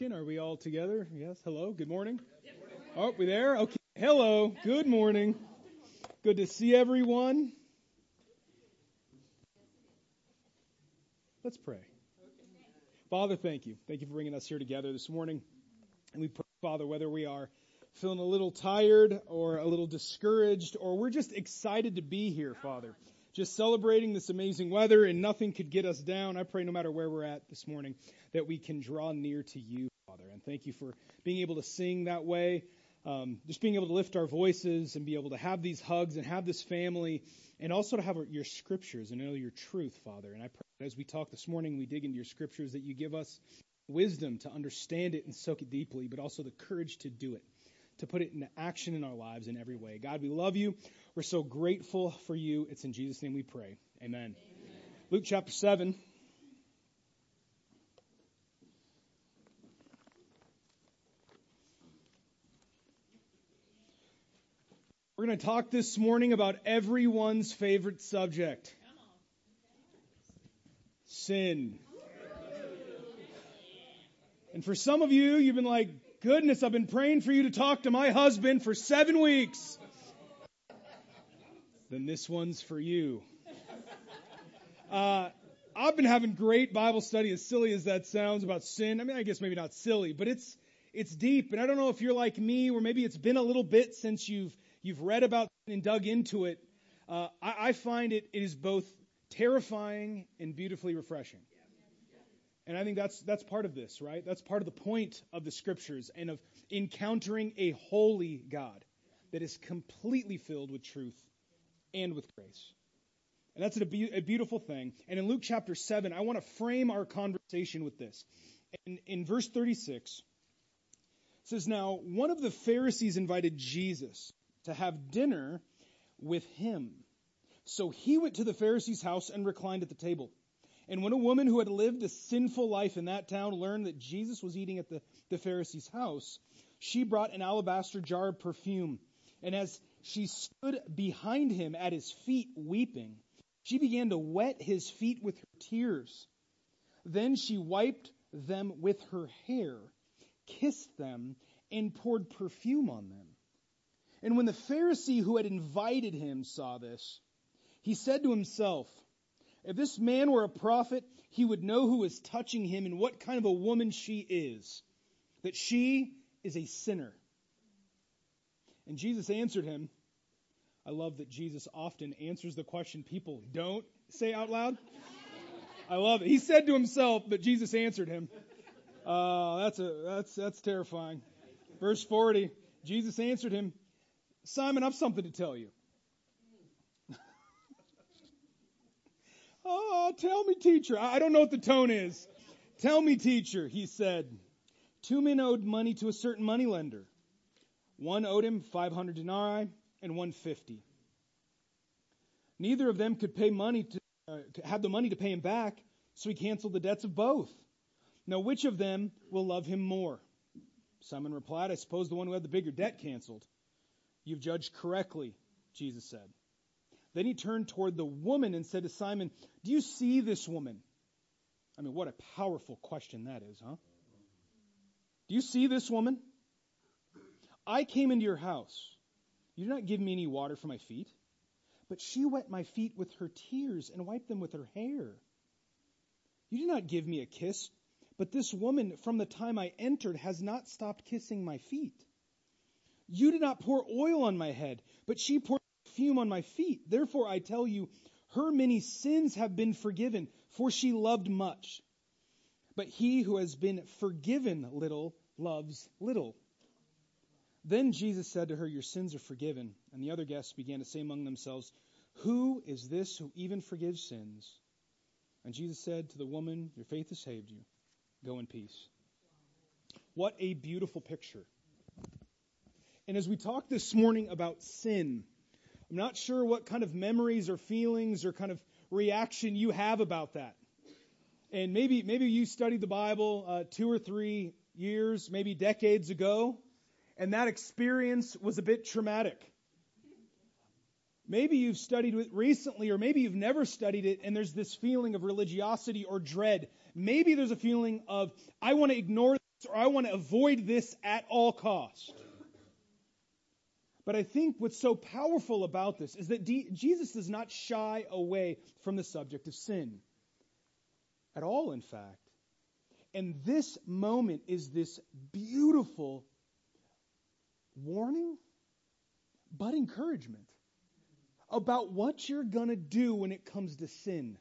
working? Are we all together? Yes. Hello. Good morning. Oh, we there? Okay. Hello. Good morning. Good to see everyone. Let's pray. Father, thank you. Thank you for bringing us here together this morning. And we pray, Father, whether we are feeling a little tired or a little discouraged or we're just excited to be here, Father just celebrating this amazing weather and nothing could get us down. I pray no matter where we're at this morning that we can draw near to you, Father. And thank you for being able to sing that way, um, just being able to lift our voices and be able to have these hugs and have this family and also to have your scriptures and know your truth, Father. And I pray that as we talk this morning, we dig into your scriptures that you give us wisdom to understand it and soak it deeply, but also the courage to do it to put it into action in our lives in every way. God, we love you. We're so grateful for you. It's in Jesus' name we pray. Amen. Amen. Luke chapter 7. We're going to talk this morning about everyone's favorite subject sin. And for some of you, you've been like, goodness, I've been praying for you to talk to my husband for seven weeks. then this one's for you. Uh, I've been having great Bible study, as silly as that sounds, about sin. I mean, I guess maybe not silly, but it's it's deep. And I don't know if you're like me, or maybe it's been a little bit since you've you've read about and dug into it. Uh, I, I find it it is both terrifying and beautifully refreshing. And I think that's that's part of this, right? That's part of the point of the scriptures and of encountering a holy God that is completely filled with truth and with grace. And that's a, be- a beautiful thing. And in Luke chapter 7, I want to frame our conversation with this. And in verse 36, it says, Now, one of the Pharisees invited Jesus to have dinner with him. So he went to the Pharisee's house and reclined at the table. And when a woman who had lived a sinful life in that town learned that Jesus was eating at the, the Pharisee's house, she brought an alabaster jar of perfume. And as she stood behind him at his feet weeping, she began to wet his feet with her tears. Then she wiped them with her hair, kissed them, and poured perfume on them. And when the Pharisee who had invited him saw this, he said to himself, if this man were a prophet, he would know who is touching him and what kind of a woman she is, that she is a sinner. And Jesus answered him. I love that Jesus often answers the question people don't say out loud. I love it. He said to himself, but Jesus answered him. Uh, that's a that's that's terrifying. Verse 40. Jesus answered him, Simon, I've something to tell you. Oh, tell me, teacher. I don't know what the tone is. Tell me, teacher, he said. Two men owed money to a certain moneylender. One owed him 500 denarii and one 50. Neither of them could pay money to uh, have the money to pay him back, so he canceled the debts of both. Now, which of them will love him more? Simon replied, I suppose the one who had the bigger debt canceled. You've judged correctly, Jesus said. Then he turned toward the woman and said to Simon, Do you see this woman? I mean, what a powerful question that is, huh? Do you see this woman? I came into your house. You did not give me any water for my feet, but she wet my feet with her tears and wiped them with her hair. You did not give me a kiss, but this woman, from the time I entered, has not stopped kissing my feet. You did not pour oil on my head, but she poured perfume on my feet. Therefore I tell you, her many sins have been forgiven, for she loved much. But he who has been forgiven little loves little. Then Jesus said to her, Your sins are forgiven. And the other guests began to say among themselves, Who is this who even forgives sins? And Jesus said to the woman, Your faith has saved you. Go in peace. What a beautiful picture. And as we talk this morning about sin, I'm not sure what kind of memories or feelings or kind of reaction you have about that. And maybe maybe you studied the Bible uh, two or three years, maybe decades ago, and that experience was a bit traumatic. Maybe you've studied it recently, or maybe you've never studied it, and there's this feeling of religiosity or dread. Maybe there's a feeling of, I want to ignore this or I want to avoid this at all cost. But I think what's so powerful about this is that D- Jesus does not shy away from the subject of sin. At all, in fact. And this moment is this beautiful warning, but encouragement about what you're going to do when it comes to sin.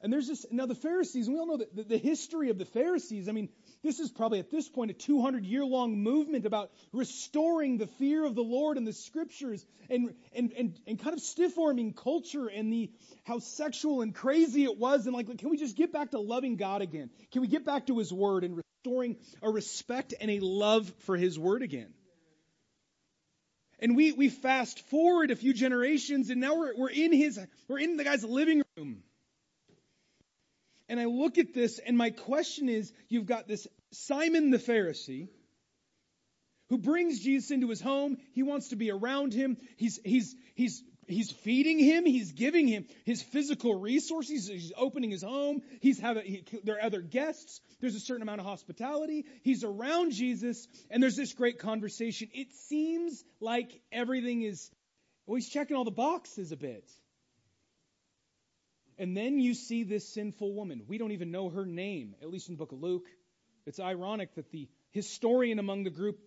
And there's this, now the Pharisees, we all know that the, the history of the Pharisees, I mean, this is probably at this point a 200 year long movement about restoring the fear of the Lord and the scriptures and, and, and, and kind of stiff arming culture and the, how sexual and crazy it was. And like, can we just get back to loving God again? Can we get back to His Word and restoring a respect and a love for His Word again? And we, we fast forward a few generations and now we're, we're in his, we're in the guy's living room. And I look at this and my question is, you've got this Simon the Pharisee who brings Jesus into his home. He wants to be around him. He's, he's, he's He's feeding him. He's giving him his physical resources. He's opening his home. He's having, he, there are other guests. There's a certain amount of hospitality. He's around Jesus and there's this great conversation. It seems like everything is, well, he's checking all the boxes a bit. And then you see this sinful woman. We don't even know her name, at least in the book of Luke. It's ironic that the historian among the group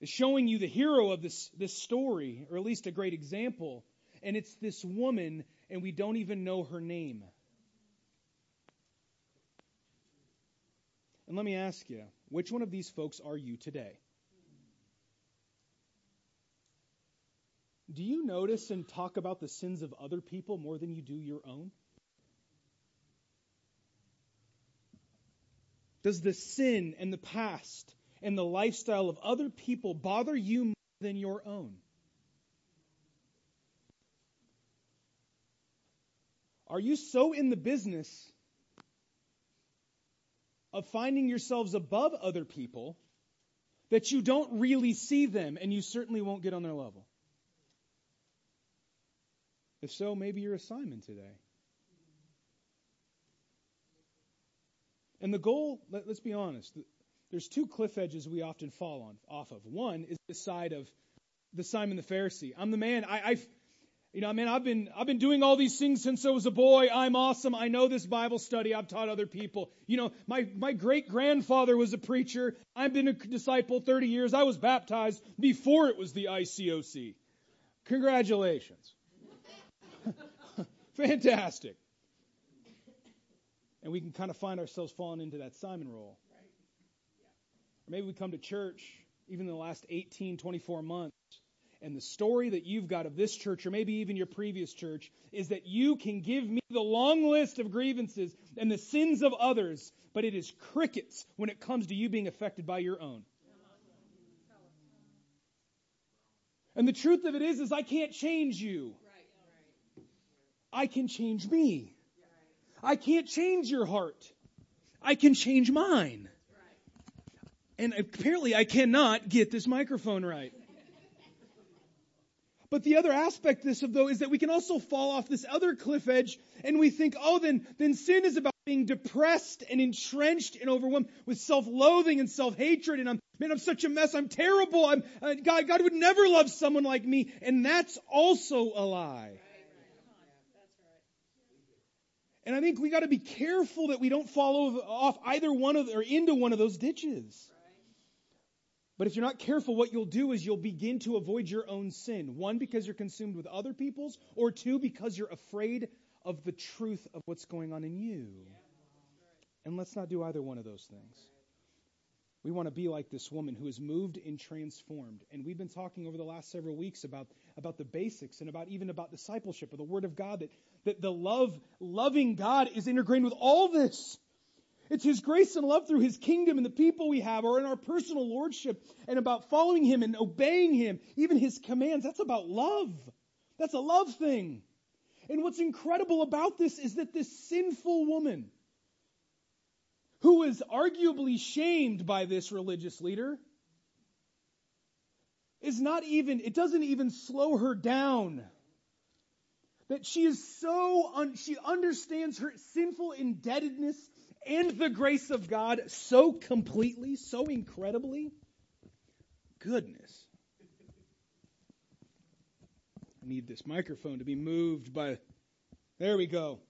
is showing you the hero of this, this story, or at least a great example. And it's this woman, and we don't even know her name. And let me ask you, which one of these folks are you today? Do you notice and talk about the sins of other people more than you do your own? Does the sin and the past and the lifestyle of other people bother you more than your own? Are you so in the business of finding yourselves above other people that you don't really see them and you certainly won't get on their level? If so, maybe you're a Simon today. And the goal, let, us be honest, there's two cliff edges we often fall on off of. One is the side of the Simon the Pharisee. I'm the man. I, I, you know, man, I've been I've been doing all these things since I was a boy. I'm awesome. I know this Bible study. I've taught other people. You know, my my great grandfather was a preacher. I've been a disciple 30 years. I was baptized before it was the ICOC. Congratulations. Fantastic. And we can kind of find ourselves falling into that Simon role. Or maybe we come to church even in the last 18, 24 months, and the story that you've got of this church, or maybe even your previous church, is that you can give me the long list of grievances and the sins of others, but it is crickets when it comes to you being affected by your own. And the truth of it is, is I can't change you. I can change me. I can't change your heart. I can change mine. And apparently I cannot get this microphone right. But the other aspect of this of though is that we can also fall off this other cliff edge and we think, oh, then, then sin is about being depressed and entrenched and overwhelmed with self-loathing and self-hatred and I'm, man, I'm such a mess. I'm terrible. I'm, uh, God, God would never love someone like me. And that's also a lie. And I think we got to be careful that we don't fall off either one of or into one of those ditches. But if you're not careful, what you'll do is you'll begin to avoid your own sin. One, because you're consumed with other people's, or two, because you're afraid of the truth of what's going on in you. And let's not do either one of those things. We want to be like this woman who is moved and transformed. And we've been talking over the last several weeks about, about the basics and about even about discipleship of the Word of God, that, that the love, loving God is integrated with all this. It's His grace and love through His kingdom and the people we have, or in our personal lordship, and about following Him and obeying Him, even His commands. That's about love. That's a love thing. And what's incredible about this is that this sinful woman, who is arguably shamed by this religious leader, is not even, it doesn't even slow her down. That she is so, un, she understands her sinful indebtedness and the grace of God so completely, so incredibly? Goodness. I need this microphone to be moved by. There we go.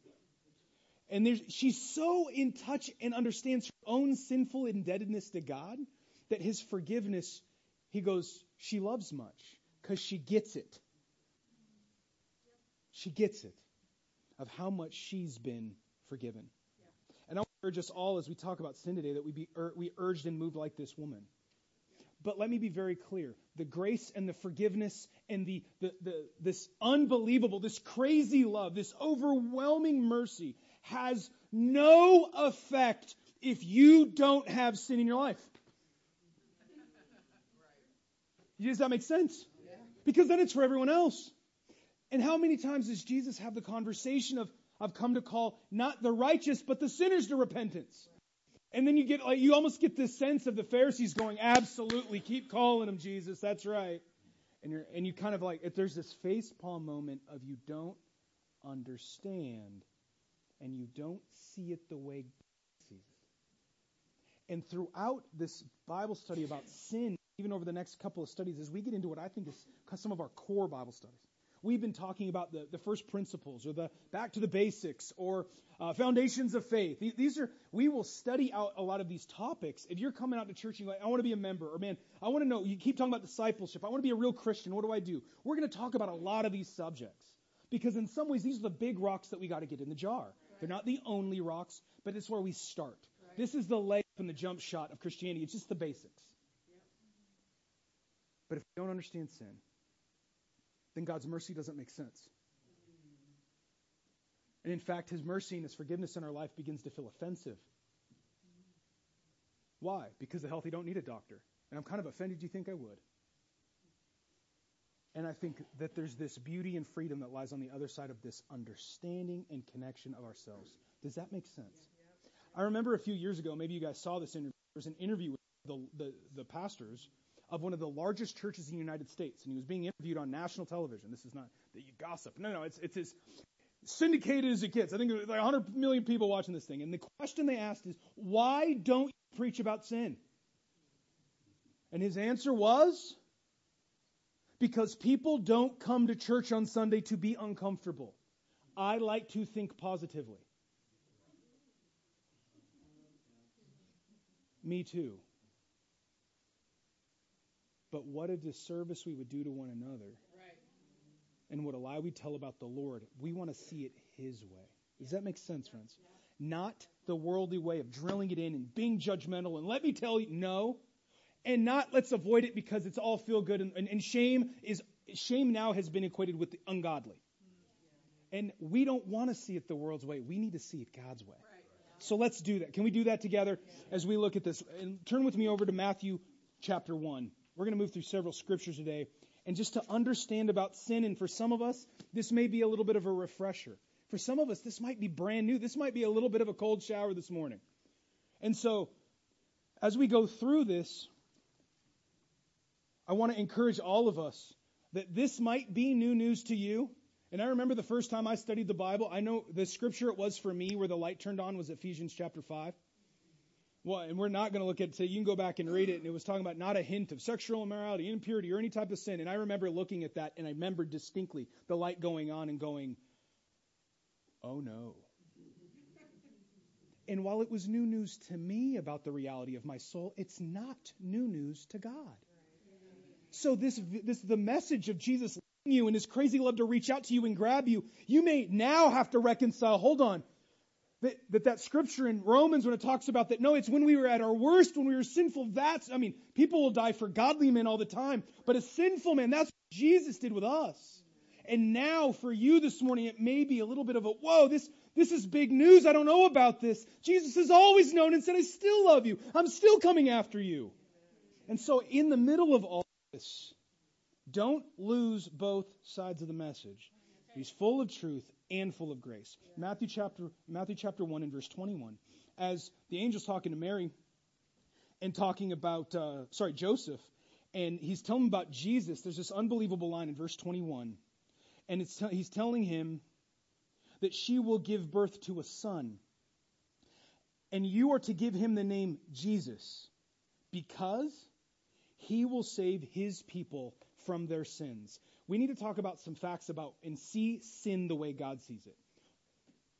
And she's so in touch and understands her own sinful indebtedness to God that his forgiveness, he goes, she loves much because she gets it. She gets it of how much she's been forgiven. And I want to urge us all as we talk about sin today that we be ur- we urged and moved like this woman. But let me be very clear. The grace and the forgiveness and the, the, the, this unbelievable, this crazy love, this overwhelming mercy has no effect if you don't have sin in your life. Does that make sense? Because then it's for everyone else. And how many times does Jesus have the conversation of, I've come to call not the righteous, but the sinners to repentance? And then you get like you almost get this sense of the Pharisees going, absolutely, keep calling them Jesus, that's right. And you're and you kind of like if there's this face palm moment of you don't understand and you don't see it the way God sees it. And throughout this Bible study about sin, even over the next couple of studies, as we get into what I think is some of our core Bible studies, we've been talking about the, the first principles or the back to the basics or uh, foundations of faith. These are, we will study out a lot of these topics. If you're coming out to church and you're like, I want to be a member, or man, I want to know, you keep talking about discipleship. I want to be a real Christian. What do I do? We're going to talk about a lot of these subjects because in some ways, these are the big rocks that we got to get in the jar. They're not the only rocks, but it's where we start. This is the layup and the jump shot of Christianity. It's just the basics. But if we don't understand sin, then God's mercy doesn't make sense. And in fact, His mercy and His forgiveness in our life begins to feel offensive. Why? Because the healthy don't need a doctor. And I'm kind of offended you think I would. And I think that there's this beauty and freedom that lies on the other side of this understanding and connection of ourselves. Does that make sense? I remember a few years ago, maybe you guys saw this interview. There was an interview with the, the, the pastors of one of the largest churches in the United States, and he was being interviewed on national television. This is not that you gossip. No, no, it's it's as syndicated as it gets. I think there's like 100 million people watching this thing, and the question they asked is, "Why don't you preach about sin?" And his answer was, "Because people don't come to church on Sunday to be uncomfortable. I like to think positively." Me too. But what a disservice we would do to one another. Right. And what a lie we tell about the Lord. We want to see it His way. Does that make sense, friends? Not the worldly way of drilling it in and being judgmental and let me tell you, no. And not let's avoid it because it's all feel good and, and, and shame is shame now has been equated with the ungodly. And we don't want to see it the world's way. We need to see it God's way. So let's do that. Can we do that together as we look at this? And turn with me over to Matthew chapter 1. We're going to move through several scriptures today. And just to understand about sin, and for some of us, this may be a little bit of a refresher. For some of us, this might be brand new. This might be a little bit of a cold shower this morning. And so, as we go through this, I want to encourage all of us that this might be new news to you. And I remember the first time I studied the Bible, I know the scripture it was for me where the light turned on was Ephesians chapter 5. Well, and we're not going to look at say you can go back and read it, and it was talking about not a hint of sexual immorality, impurity, or any type of sin. And I remember looking at that, and I remember distinctly the light going on and going, "Oh no." And while it was new news to me about the reality of my soul, it's not new news to God. So this this the message of Jesus loving you and his crazy love to reach out to you and grab you. You may now have to reconcile. Hold on that, that that scripture in Romans when it talks about that, no, it's when we were at our worst, when we were sinful, that's, I mean, people will die for godly men all the time, but a sinful man, that's what Jesus did with us. And now for you this morning, it may be a little bit of a, whoa, this, this is big news. I don't know about this. Jesus has always known and said, I still love you. I'm still coming after you. And so in the middle of all this, don't lose both sides of the message. He's full of truth and full of grace. Matthew chapter Matthew chapter 1 and verse 21. As the angel's talking to Mary and talking about uh, sorry, Joseph, and he's telling about Jesus, there's this unbelievable line in verse 21. And it's he's telling him that she will give birth to a son. And you are to give him the name Jesus because he will save his people from their sins. We need to talk about some facts about and see sin the way God sees it.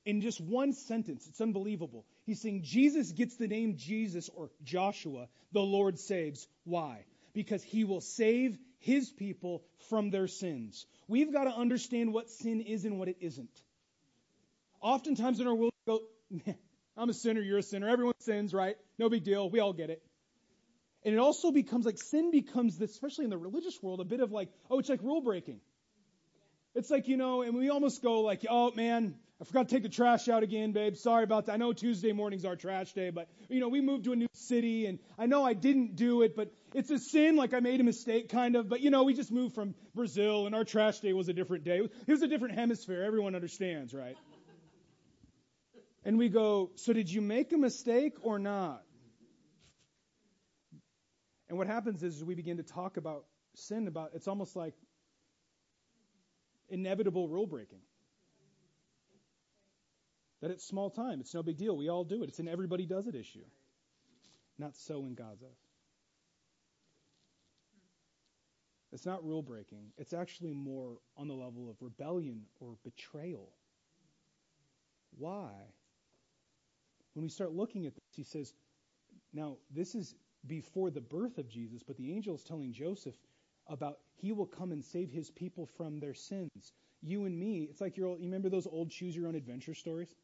In just one sentence, it's unbelievable. He's saying Jesus gets the name Jesus or Joshua, the Lord saves. Why? Because he will save his people from their sins. We've got to understand what sin is and what it isn't. Oftentimes in our world, we go, I'm a sinner, you're a sinner. Everyone sins, right? No big deal. We all get it. And it also becomes like sin becomes this, especially in the religious world, a bit of like, oh, it's like rule breaking. It's like, you know, and we almost go like, oh man, I forgot to take the trash out again, babe. Sorry about that. I know Tuesday morning's our trash day, but you know, we moved to a new city and I know I didn't do it, but it's a sin, like I made a mistake kind of, but you know, we just moved from Brazil and our trash day was a different day. It was a different hemisphere. Everyone understands, right? And we go, so did you make a mistake or not? And what happens is we begin to talk about sin about it's almost like inevitable rule breaking. That it's small time, it's no big deal. We all do it. It's an everybody does it issue. Not so in God's eyes. It's not rule breaking. It's actually more on the level of rebellion or betrayal. Why? When we start looking at this, he says, now this is before the birth of Jesus, but the angel is telling Joseph about he will come and save his people from their sins. You and me, it's like you're, you remember those old choose your own adventure stories?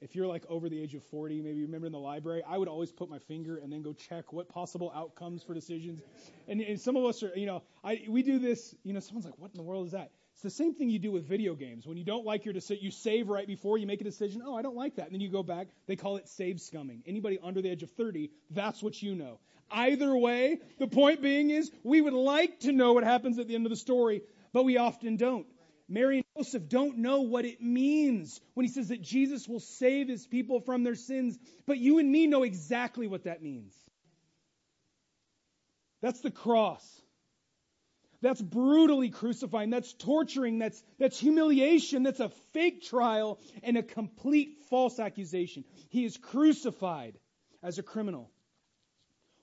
If you're like over the age of 40, maybe you remember in the library, I would always put my finger and then go check what possible outcomes for decisions. And, and some of us are, you know, I, we do this, you know, someone's like, what in the world is that? It's the same thing you do with video games. When you don't like your decision, you save right before you make a decision. Oh, I don't like that. And then you go back. They call it save scumming. Anybody under the age of 30, that's what you know. Either way, the point being is we would like to know what happens at the end of the story, but we often don't. Mary and Joseph don't know what it means when he says that Jesus will save his people from their sins, but you and me know exactly what that means. That's the cross. That's brutally crucifying. That's torturing. That's, that's humiliation. That's a fake trial and a complete false accusation. He is crucified as a criminal.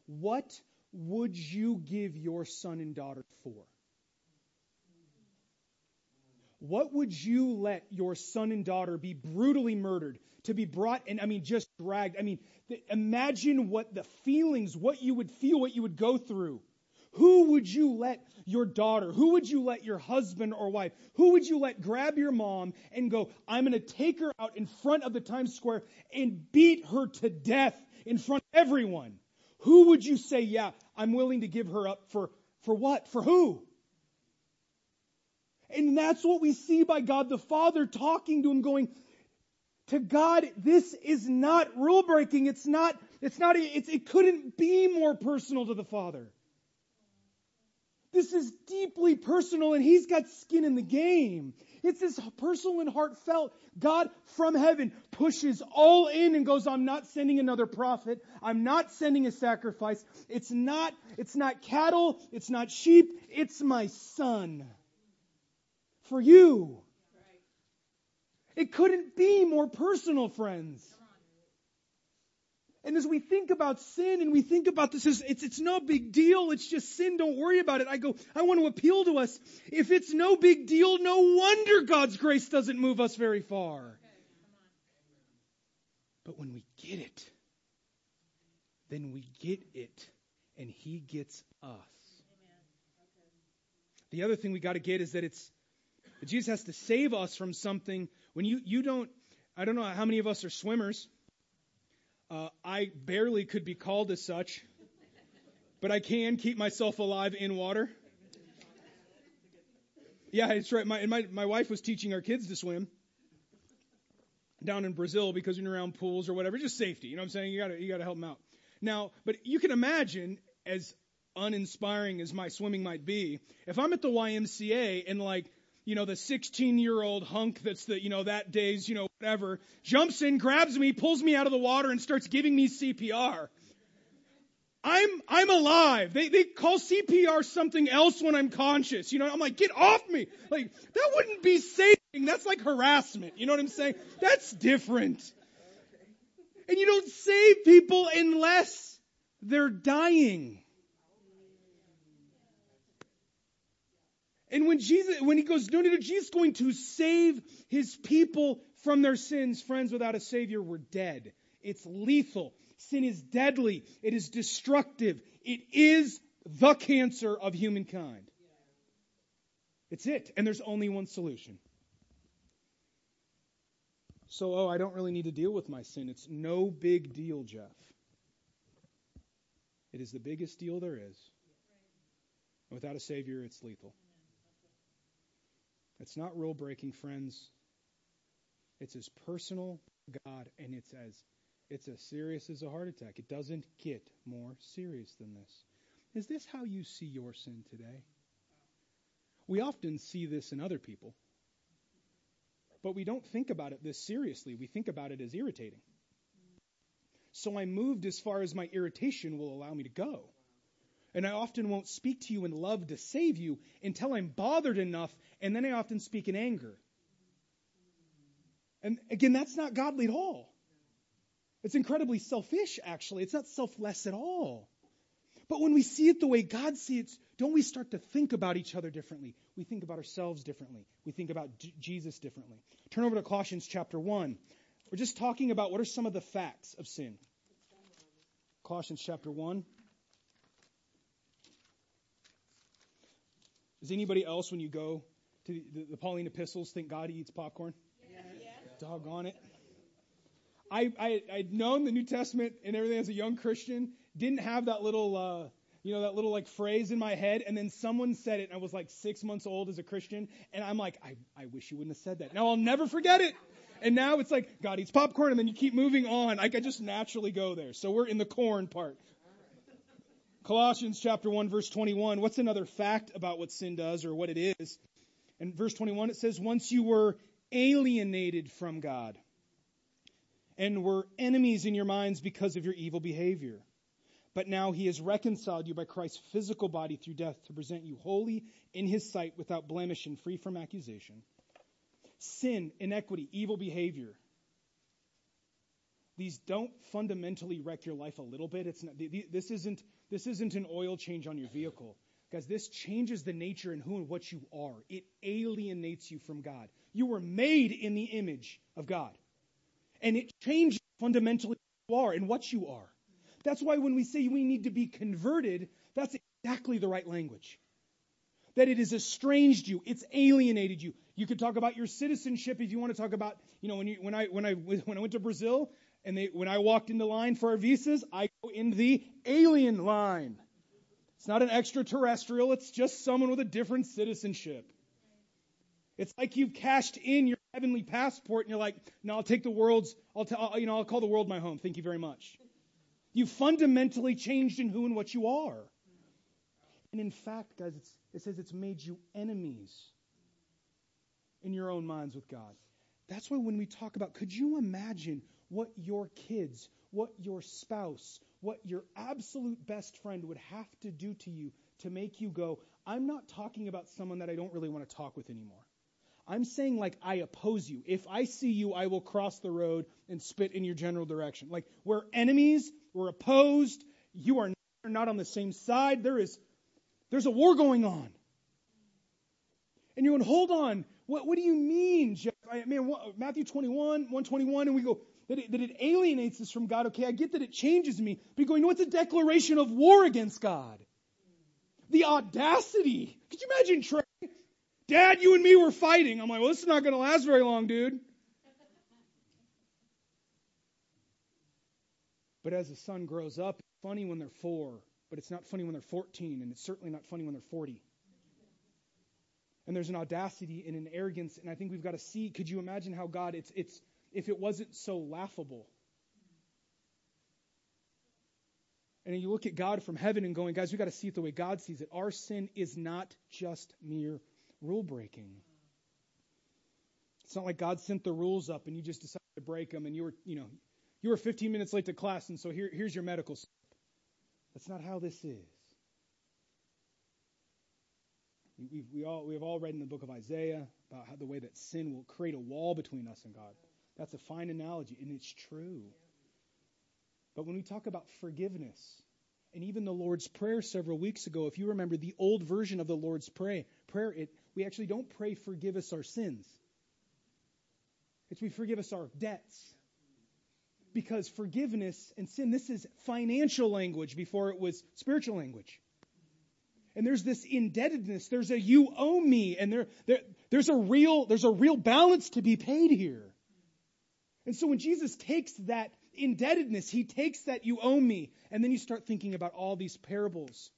What would you give your son and daughter for? What would you let your son and daughter be brutally murdered, to be brought and, I mean, just dragged? I mean, imagine what the feelings, what you would feel, what you would go through. Who would you let your daughter, who would you let your husband or wife, who would you let grab your mom and go, I'm going to take her out in front of the Times Square and beat her to death in front of everyone? Who would you say, yeah, I'm willing to give her up for, for what? For who? And that's what we see by God the Father talking to him, going, to God, this is not rule breaking. It's not, it's not, it's, it couldn't be more personal to the Father. This is deeply personal and he's got skin in the game. It's this personal and heartfelt. God from heaven pushes all in and goes, I'm not sending another prophet. I'm not sending a sacrifice. It's not, it's not cattle. It's not sheep. It's my son. For you. It couldn't be more personal, friends. And as we think about sin and we think about this it's, it's no big deal, it's just sin, don't worry about it. I go, I want to appeal to us. If it's no big deal, no wonder God's grace doesn't move us very far. But when we get it, then we get it and He gets us. The other thing we got to get is that it's that Jesus has to save us from something. When you, you don't, I don't know how many of us are swimmers. Uh, I barely could be called as such, but I can keep myself alive in water. Yeah, it's right. My, my, my wife was teaching our kids to swim down in Brazil because you're around pools or whatever, just safety. You know what I'm saying? You gotta, you gotta help them out. Now, but you can imagine, as uninspiring as my swimming might be, if I'm at the YMCA and like you know, the 16 year old hunk that's the, you know, that day's, you know, whatever, jumps in, grabs me, pulls me out of the water and starts giving me CPR. I'm, I'm alive. They, they call CPR something else when I'm conscious. You know, I'm like, get off me. Like, that wouldn't be saving. That's like harassment. You know what I'm saying? That's different. And you don't save people unless they're dying. And when Jesus, when he goes, no, no, no, Jesus is going to save his people from their sins. Friends, without a Savior, we're dead. It's lethal. Sin is deadly. It is destructive. It is the cancer of humankind. It's it. And there's only one solution. So, oh, I don't really need to deal with my sin. It's no big deal, Jeff. It is the biggest deal there is. Without a Savior, it's lethal. It's not rule breaking, friends. It's as personal God, and it's as it's as serious as a heart attack. It doesn't get more serious than this. Is this how you see your sin today? We often see this in other people. But we don't think about it this seriously. We think about it as irritating. So I moved as far as my irritation will allow me to go. And I often won't speak to you in love to save you until I'm bothered enough, and then I often speak in anger. And again, that's not godly at all. It's incredibly selfish, actually. It's not selfless at all. But when we see it the way God sees it, don't we start to think about each other differently? We think about ourselves differently. We think about J- Jesus differently. Turn over to Colossians chapter 1. We're just talking about what are some of the facts of sin. Colossians chapter 1. Does anybody else, when you go to the, the, the Pauline epistles, think God eats popcorn? Doggone it. I, I, I'd known the New Testament and everything as a young Christian, didn't have that little uh, you know, that little like phrase in my head, and then someone said it, and I was like six months old as a Christian, and I'm like, I, I wish you wouldn't have said that. Now I'll never forget it. And now it's like, God eats popcorn, and then you keep moving on. I could just naturally go there. So we're in the corn part. Colossians chapter 1, verse 21. What's another fact about what sin does or what it is? In verse 21, it says, Once you were alienated from God and were enemies in your minds because of your evil behavior. But now he has reconciled you by Christ's physical body through death to present you holy in his sight without blemish and free from accusation. Sin, inequity, evil behavior. These don't fundamentally wreck your life a little bit. It's not, this, isn't, this isn't an oil change on your vehicle. Guys, this changes the nature and who and what you are. It alienates you from God. You were made in the image of God. And it changes fundamentally who you are and what you are. That's why when we say we need to be converted, that's exactly the right language. That it has estranged you, it's alienated you. You could talk about your citizenship if you want to talk about, you know, when, you, when I when I when I went to Brazil and they when I walked in the line for our visas, I go in the alien line. It's not an extraterrestrial, it's just someone with a different citizenship. It's like you've cashed in your heavenly passport and you're like, no, I'll take the world's, I'll, t- I'll, you know, I'll call the world my home. Thank you very much. You fundamentally changed in who and what you are. And in fact, guys, it says it's made you enemies in your own minds with God. That's why when we talk about, could you imagine what your kids, what your spouse, what your absolute best friend would have to do to you to make you go, I'm not talking about someone that I don't really want to talk with anymore. I'm saying like I oppose you. If I see you, I will cross the road and spit in your general direction. Like we're enemies, we're opposed, you are not on the same side. There is there's a war going on. And you're going, hold on, what, what do you mean, Jeff? I mean, what, Matthew 21, 121, and we go, that it, that it alienates us from God. Okay, I get that it changes me. But you're going, no, it's a declaration of war against God. The audacity. Could you imagine Trey Dad, you and me were fighting. I'm like, well, this is not going to last very long, dude. But as the son grows up, it's funny when they're four, but it's not funny when they're 14, and it's certainly not funny when they're 40. And there's an audacity and an arrogance, and I think we've got to see. Could you imagine how God? It's it's if it wasn't so laughable. And you look at God from heaven and going, guys, we got to see it the way God sees it. Our sin is not just mere rule breaking. It's not like God sent the rules up and you just decided to break them and you were, you know, you were 15 minutes late to class and so here, here's your medical slip. That's not how this is. We've, we all, we've all read in the book of Isaiah about how the way that sin will create a wall between us and God. That's a fine analogy, and it's true. But when we talk about forgiveness, and even the Lord's Prayer several weeks ago, if you remember the old version of the Lord's Prayer, prayer it, we actually don't pray, forgive us our sins. It's we forgive us our debts. Because forgiveness and sin, this is financial language before it was spiritual language. And there's this indebtedness. There's a you owe me, and there, there, there's a real there's a real balance to be paid here. And so when Jesus takes that indebtedness, he takes that you owe me, and then you start thinking about all these parables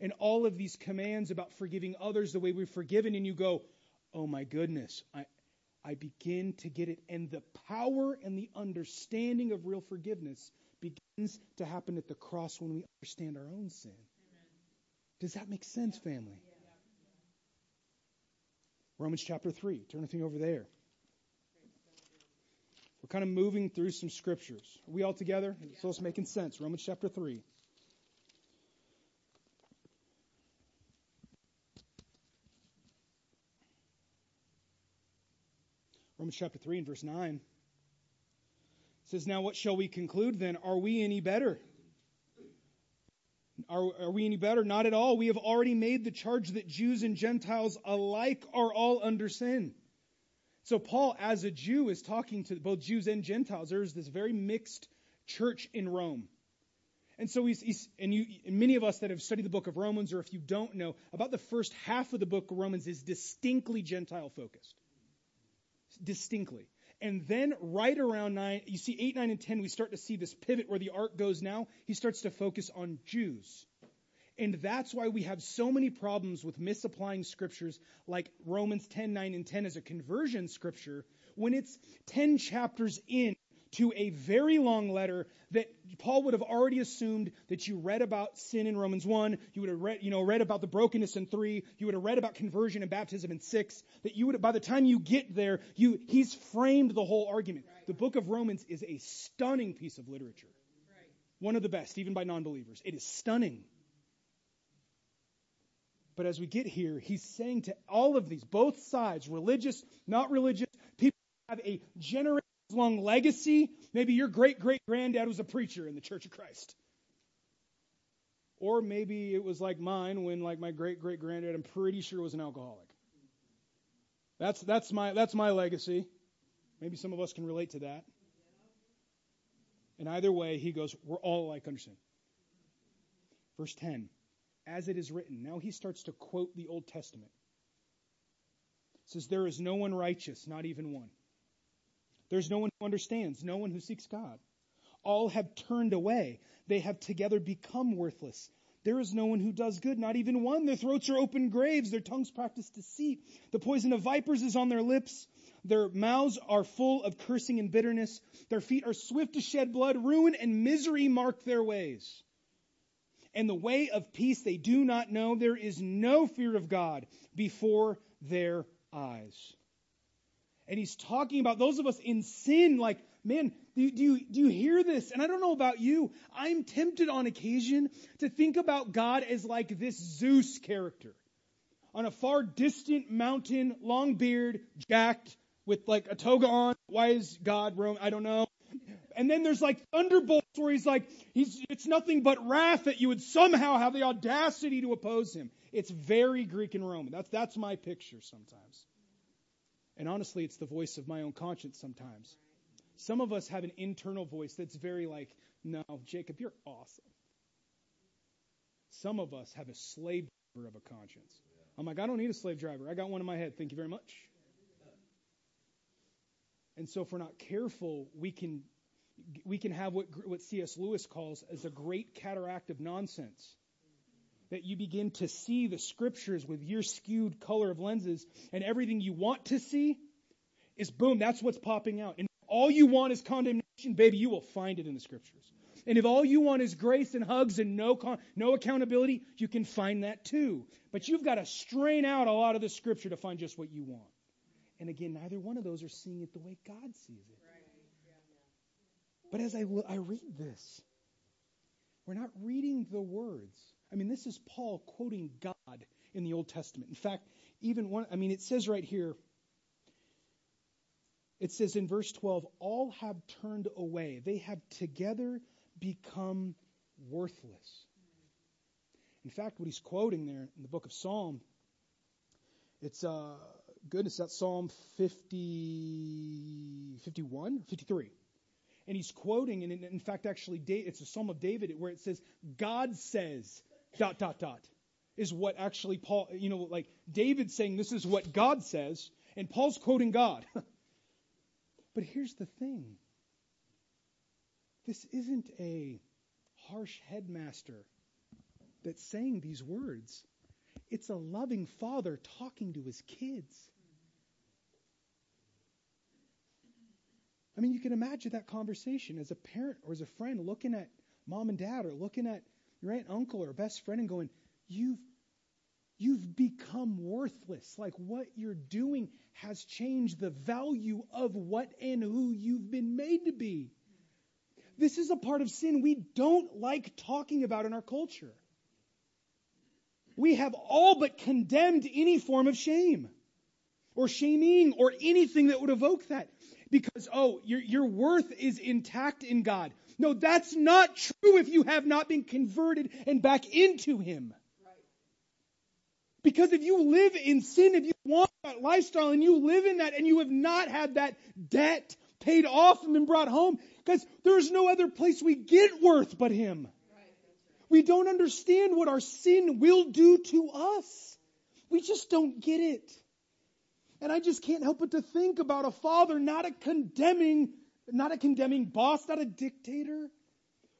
and all of these commands about forgiving others the way we're forgiven, and you go, oh my goodness, I, I begin to get it. And the power and the understanding of real forgiveness begins to happen at the cross when we understand our own sin. Does that make sense, family? Romans chapter 3. Turn the thing over there. We're kind of moving through some scriptures. Are we all together? So it's making sense. Romans chapter 3. Romans chapter 3 and verse 9 says, Now what shall we conclude then? Are we any better? Are, are, we any better? Not at all. We have already made the charge that Jews and Gentiles alike are all under sin. So Paul, as a Jew, is talking to both Jews and Gentiles. There's this very mixed church in Rome. And so he's, he's and you, and many of us that have studied the book of Romans, or if you don't know, about the first half of the book of Romans is distinctly Gentile focused distinctly. And then right around 9, you see 8, 9, and 10, we start to see this pivot where the arc goes now. He starts to focus on Jews. And that's why we have so many problems with misapplying scriptures like Romans 10, 9, and 10 as a conversion scripture when it's 10 chapters in to a very long letter that Paul would have already assumed that you read about sin in Romans 1, you would have read, you know, read about the brokenness in 3, you would have read about conversion and baptism in 6, that you would by the time you get there, you he's framed the whole argument. The book of Romans is a stunning piece of literature. One of the best, even by non-believers. It is stunning. But as we get here, he's saying to all of these, both sides, religious, not religious, people have a generation long legacy. Maybe your great great granddad was a preacher in the Church of Christ. Or maybe it was like mine when like my great great granddad I'm pretty sure was an alcoholic. That's that's my that's my legacy. Maybe some of us can relate to that. And either way, he goes, we're all like under sin. Verse 10, as it is written. Now he starts to quote the Old Testament. It says, There is no one righteous, not even one. There's no one who understands, no one who seeks God. All have turned away. They have together become worthless. There is no one who does good, not even one. Their throats are open graves. Their tongues practice deceit. The poison of vipers is on their lips. Their mouths are full of cursing and bitterness. Their feet are swift to shed blood. Ruin and misery mark their ways. And the way of peace they do not know. There is no fear of God before their eyes and he's talking about those of us in sin, like, man, do, do, you, do you hear this? And I don't know about you. I'm tempted on occasion to think about God as like this Zeus character on a far distant mountain, long beard, jacked, with like a toga on. Why is God Rome? I don't know. And then there's like thunderbolts where he's like, he's, it's nothing but wrath that you would somehow have the audacity to oppose him. It's very Greek and Roman. That's, that's my picture sometimes. And honestly, it's the voice of my own conscience sometimes. Some of us have an internal voice that's very like, no, Jacob, you're awesome. Some of us have a slave driver of a conscience. I'm like, I don't need a slave driver. I got one in my head. Thank you very much. And so if we're not careful, we can we can have what what C.S. Lewis calls as a great cataract of nonsense that you begin to see the scriptures with your skewed color of lenses, and everything you want to see is boom, that's what's popping out. And all you want is condemnation, baby, you will find it in the scriptures. And if all you want is grace and hugs and no con- no accountability, you can find that too. But you've got to strain out a lot of the scripture to find just what you want. And again, neither one of those are seeing it the way God sees it. But as I, I read this, we're not reading the words. I mean, this is Paul quoting God in the Old Testament. In fact, even one, I mean, it says right here, it says in verse 12, all have turned away. They have together become worthless. In fact, what he's quoting there in the book of Psalm, it's uh, goodness, that's Psalm 50, 51, 53. And he's quoting, and in fact, actually, it's a Psalm of David where it says, God says, dot, dot, dot, is what actually Paul, you know, like David saying this is what God says, and Paul's quoting God. but here's the thing this isn't a harsh headmaster that's saying these words. It's a loving father talking to his kids. I mean, you can imagine that conversation as a parent or as a friend looking at mom and dad or looking at your aunt, uncle, or best friend and going, You've You've become worthless. Like what you're doing has changed the value of what and who you've been made to be. This is a part of sin we don't like talking about in our culture. We have all but condemned any form of shame or shaming or anything that would evoke that because, oh, your, your worth is intact in God. No, that's not true if you have not been converted and back into Him. Because if you live in sin, if you want that lifestyle and you live in that and you have not had that debt paid off and been brought home, because there's no other place we get worth but Him. We don't understand what our sin will do to us. We just don't get it. And I just can't help but to think about a father, not a condemning, not a condemning boss, not a dictator,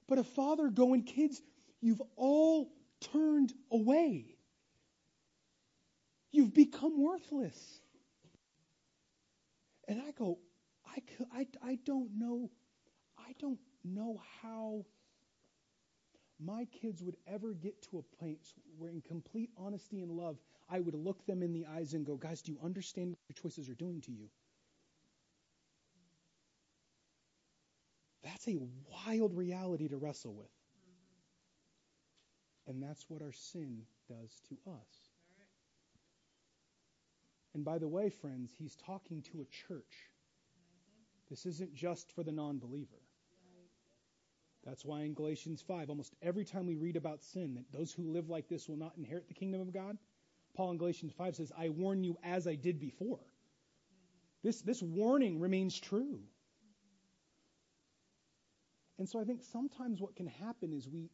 but a father going, kids, you've all turned away. You've become worthless. And I go, I, I, I don't know, I don't know how my kids would ever get to a place where, in complete honesty and love, I would look them in the eyes and go, guys, do you understand what your choices are doing to you? That's a wild reality to wrestle with. Mm-hmm. And that's what our sin does to us. And by the way, friends, he's talking to a church. Mm-hmm. This isn't just for the non believer. That's why in Galatians 5, almost every time we read about sin, that those who live like this will not inherit the kingdom of God, Paul in Galatians 5 says, I warn you as I did before. This, this warning remains true. And so I think sometimes what can happen is we,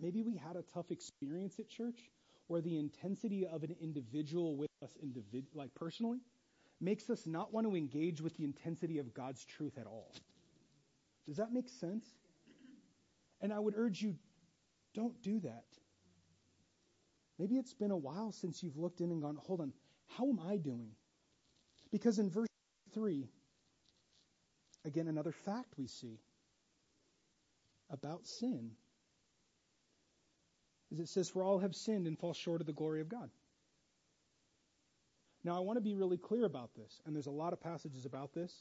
maybe we had a tough experience at church where the intensity of an individual with us, individ- like personally, makes us not want to engage with the intensity of God's truth at all. Does that make sense? And I would urge you, don't do that. Maybe it's been a while since you've looked in and gone, hold on, how am I doing? Because in verse 3, again, another fact we see about sin is it says, For all have sinned and fall short of the glory of God. Now, I want to be really clear about this, and there's a lot of passages about this.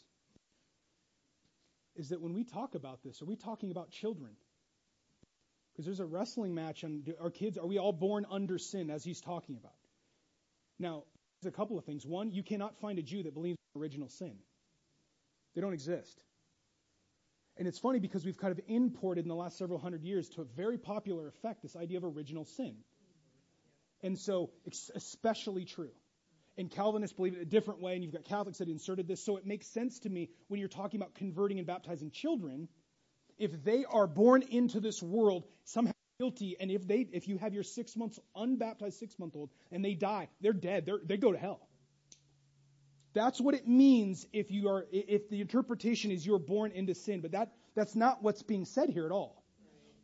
Is that when we talk about this, are we talking about children? Because there's a wrestling match on our kids. Are we all born under sin, as he's talking about? Now, there's a couple of things. One, you cannot find a Jew that believes in original sin, they don't exist. And it's funny because we've kind of imported in the last several hundred years to a very popular effect this idea of original sin. And so, it's especially true. And Calvinists believe it a different way, and you've got Catholics that inserted this. So it makes sense to me when you're talking about converting and baptizing children if they are born into this world somehow guilty, and if they if you have your six months unbaptized six month old and they die, they're dead. They're, they go to hell. That's what it means if you are if the interpretation is you're born into sin, but that that's not what's being said here at all.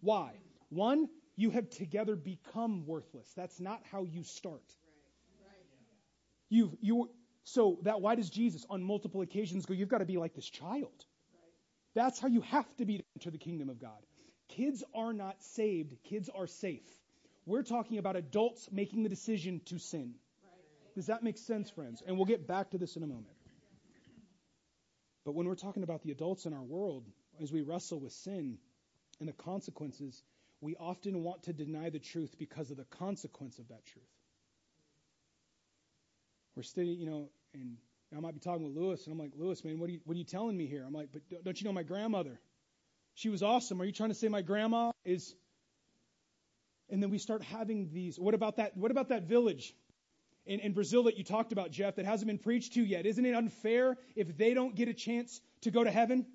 Why? One, you have together become worthless. That's not how you start. You you so that why does Jesus on multiple occasions go, you've got to be like this child? That's how you have to be to enter the kingdom of God. Kids are not saved, kids are safe. We're talking about adults making the decision to sin. Does that make sense, friends? And we'll get back to this in a moment. But when we're talking about the adults in our world, as we wrestle with sin and the consequences, we often want to deny the truth because of the consequence of that truth. We're studying, you know, and I might be talking with Lewis, and I'm like, Lewis, man, what are you, what are you telling me here? I'm like, but don't you know my grandmother? she was awesome. Are you trying to say my grandma is and then we start having these what about that what about that village in, in Brazil that you talked about, Jeff, that hasn't been preached to yet? Isn't it unfair if they don't get a chance to go to heaven?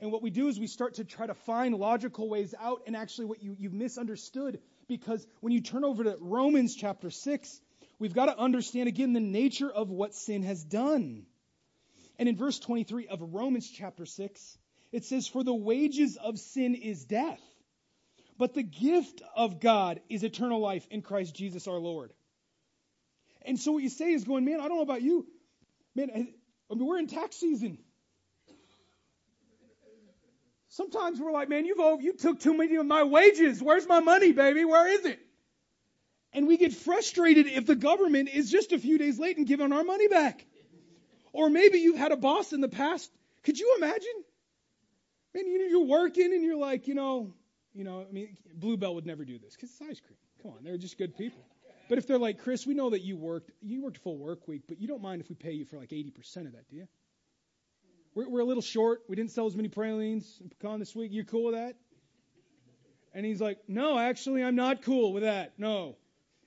And what we do is we start to try to find logical ways out, and actually, what you, you've misunderstood because when you turn over to Romans chapter 6, we've got to understand again the nature of what sin has done. And in verse 23 of Romans chapter 6, it says, For the wages of sin is death, but the gift of God is eternal life in Christ Jesus our Lord. And so what you say is going, man, I don't know about you. Man, I mean, we're in tax season. Sometimes we're like, man, you've you took too many of my wages. Where's my money, baby? Where is it? And we get frustrated if the government is just a few days late in giving our money back. Or maybe you've had a boss in the past. Could you imagine? Man, you're working and you're like, you know, you know, I mean, Bluebell would never do this because it's ice cream. Come on, they're just good people. But if they're like, Chris, we know that you worked, you worked a full work week, but you don't mind if we pay you for like 80% of that, do you? We're, we're a little short. We didn't sell as many pralines and pecan this week. You cool with that? And he's like, No, actually, I'm not cool with that. No.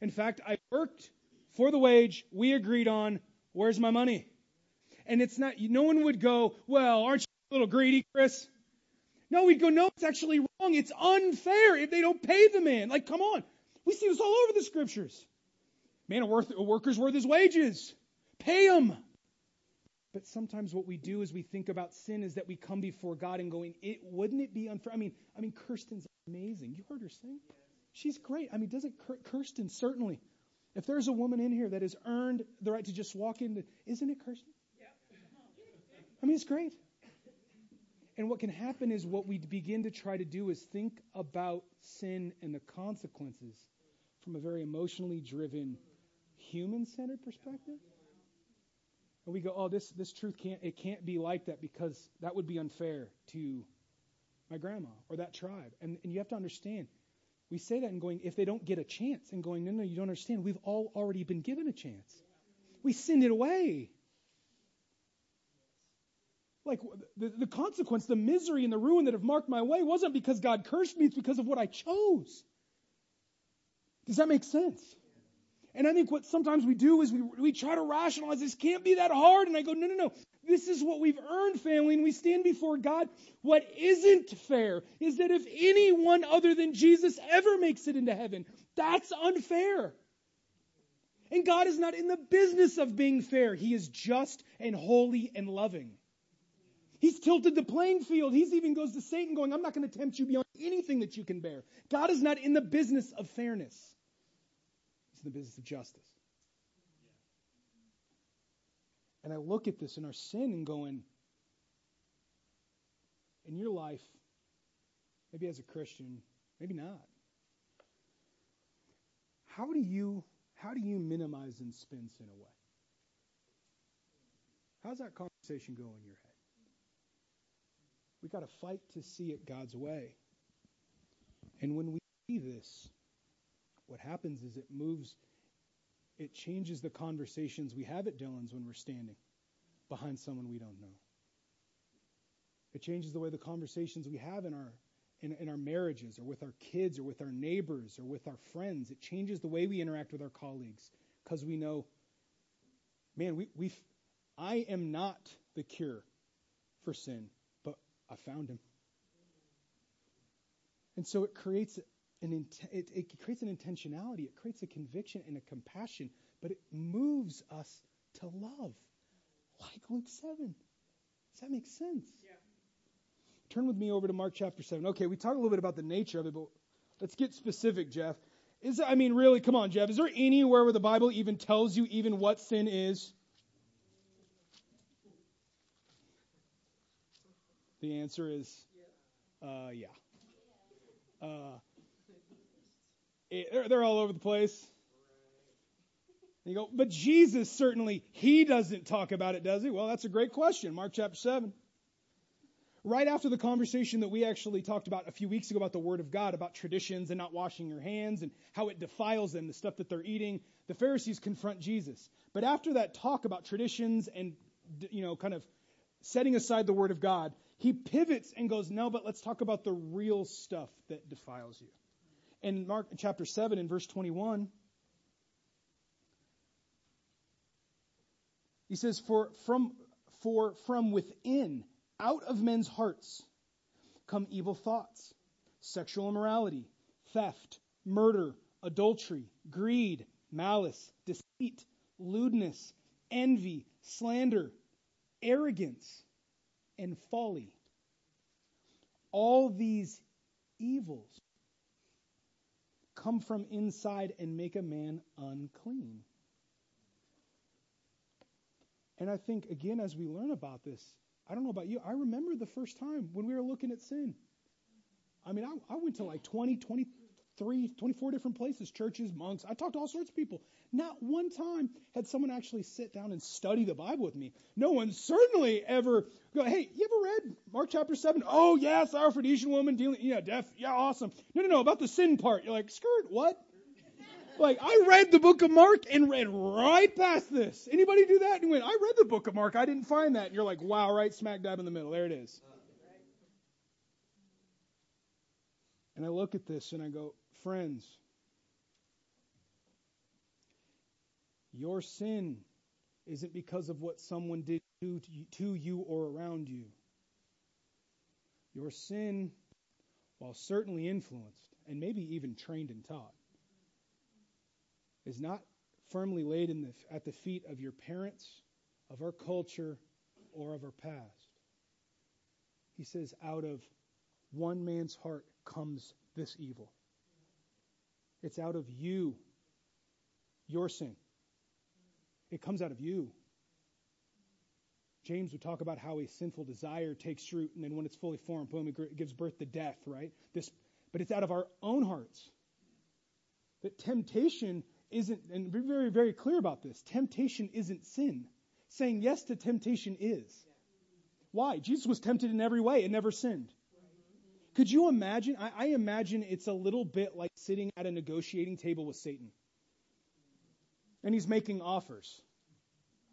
In fact, I worked for the wage we agreed on. Where's my money? And it's not, no one would go, Well, aren't you a little greedy, Chris? No, we'd go, No, it's actually wrong. It's unfair if they don't pay the man. Like, come on. We see this all over the scriptures. Man, a, worth, a worker's worth his wages. Pay him. But sometimes what we do is we think about sin is that we come before God and going, it wouldn't it be unfair? I mean, I mean, Kirsten's amazing. You heard her sing. She's great. I mean, doesn't Kirsten certainly? If there's a woman in here that has earned the right to just walk in, isn't it Kirsten? Yeah. I mean, it's great. And what can happen is what we begin to try to do is think about sin and the consequences from a very emotionally driven, human centered perspective. And we go, oh, this, this truth can't, it can't be like that because that would be unfair to my grandma or that tribe. And, and you have to understand, we say that and going, if they don't get a chance, and going, no, no, you don't understand. We've all already been given a chance. We send it away. Like the, the consequence, the misery and the ruin that have marked my way wasn't because God cursed me, it's because of what I chose. Does that make sense? And I think what sometimes we do is we, we try to rationalize this can't be that hard. And I go, no, no, no. This is what we've earned, family, and we stand before God. What isn't fair is that if anyone other than Jesus ever makes it into heaven, that's unfair. And God is not in the business of being fair. He is just and holy and loving. He's tilted the playing field. He even goes to Satan going, I'm not going to tempt you beyond anything that you can bear. God is not in the business of fairness He's in the business of justice. And I look at this in our sin and going, in your life, maybe as a Christian, maybe not. How do you how do you minimize and spin sin away? How's that conversation go in your head? We got to fight to see it God's way. And when we see this, what happens is it moves, it changes the conversations we have at Dillons when we're standing behind someone we don't know. It changes the way the conversations we have in our in, in, our marriages or with our kids or with our neighbors or with our friends. It changes the way we interact with our colleagues because we know, man, we we I am not the cure for sin, but I found him. And so it creates it, it creates an intentionality, it creates a conviction and a compassion, but it moves us to love, like Luke 7. Does that make sense? Yeah. Turn with me over to Mark chapter 7. Okay, we talked a little bit about the nature of it, but let's get specific, Jeff. Is I mean, really, come on, Jeff. Is there anywhere where the Bible even tells you even what sin is? The answer is, uh, yeah. Uh, they're, they're all over the place. And you go, but Jesus certainly, he doesn't talk about it, does he? Well, that's a great question. Mark chapter 7. Right after the conversation that we actually talked about a few weeks ago about the Word of God, about traditions and not washing your hands and how it defiles them, the stuff that they're eating, the Pharisees confront Jesus. But after that talk about traditions and, you know, kind of setting aside the Word of God, he pivots and goes, no, but let's talk about the real stuff that defiles you. In Mark chapter 7 in verse 21, he says, for from, for from within, out of men's hearts, come evil thoughts, sexual immorality, theft, murder, adultery, greed, malice, deceit, lewdness, envy, slander, arrogance, and folly. All these evils come from inside and make a man unclean. And I think, again, as we learn about this, I don't know about you, I remember the first time when we were looking at sin. I mean, I, I went to like 20, 20, three, 24 different places, churches, monks. I talked to all sorts of people. Not one time had someone actually sit down and study the Bible with me. No one certainly ever go, hey, you ever read Mark chapter 7? Oh, yes, yeah, Syrophoenician woman dealing, yeah, deaf, yeah, awesome. No, no, no, about the sin part. You're like, skirt, what? Like, I read the book of Mark and read right past this. Anybody do that? And went, I read the book of Mark. I didn't find that. And you're like, wow, right smack dab in the middle. There it is. And I look at this and I go, Friends, your sin isn't because of what someone did to you or around you. Your sin, while certainly influenced and maybe even trained and taught, is not firmly laid the, at the feet of your parents, of our culture, or of our past. He says, out of one man's heart comes this evil. It's out of you, your sin. It comes out of you. James would talk about how a sinful desire takes root, and then when it's fully formed, boom, it gives birth to death, right? This, but it's out of our own hearts. That temptation isn't, and be very, very clear about this temptation isn't sin. Saying yes to temptation is. Why? Jesus was tempted in every way and never sinned. Could you imagine? I, I, imagine it's a little bit like sitting at a negotiating table with Satan. And he's making offers,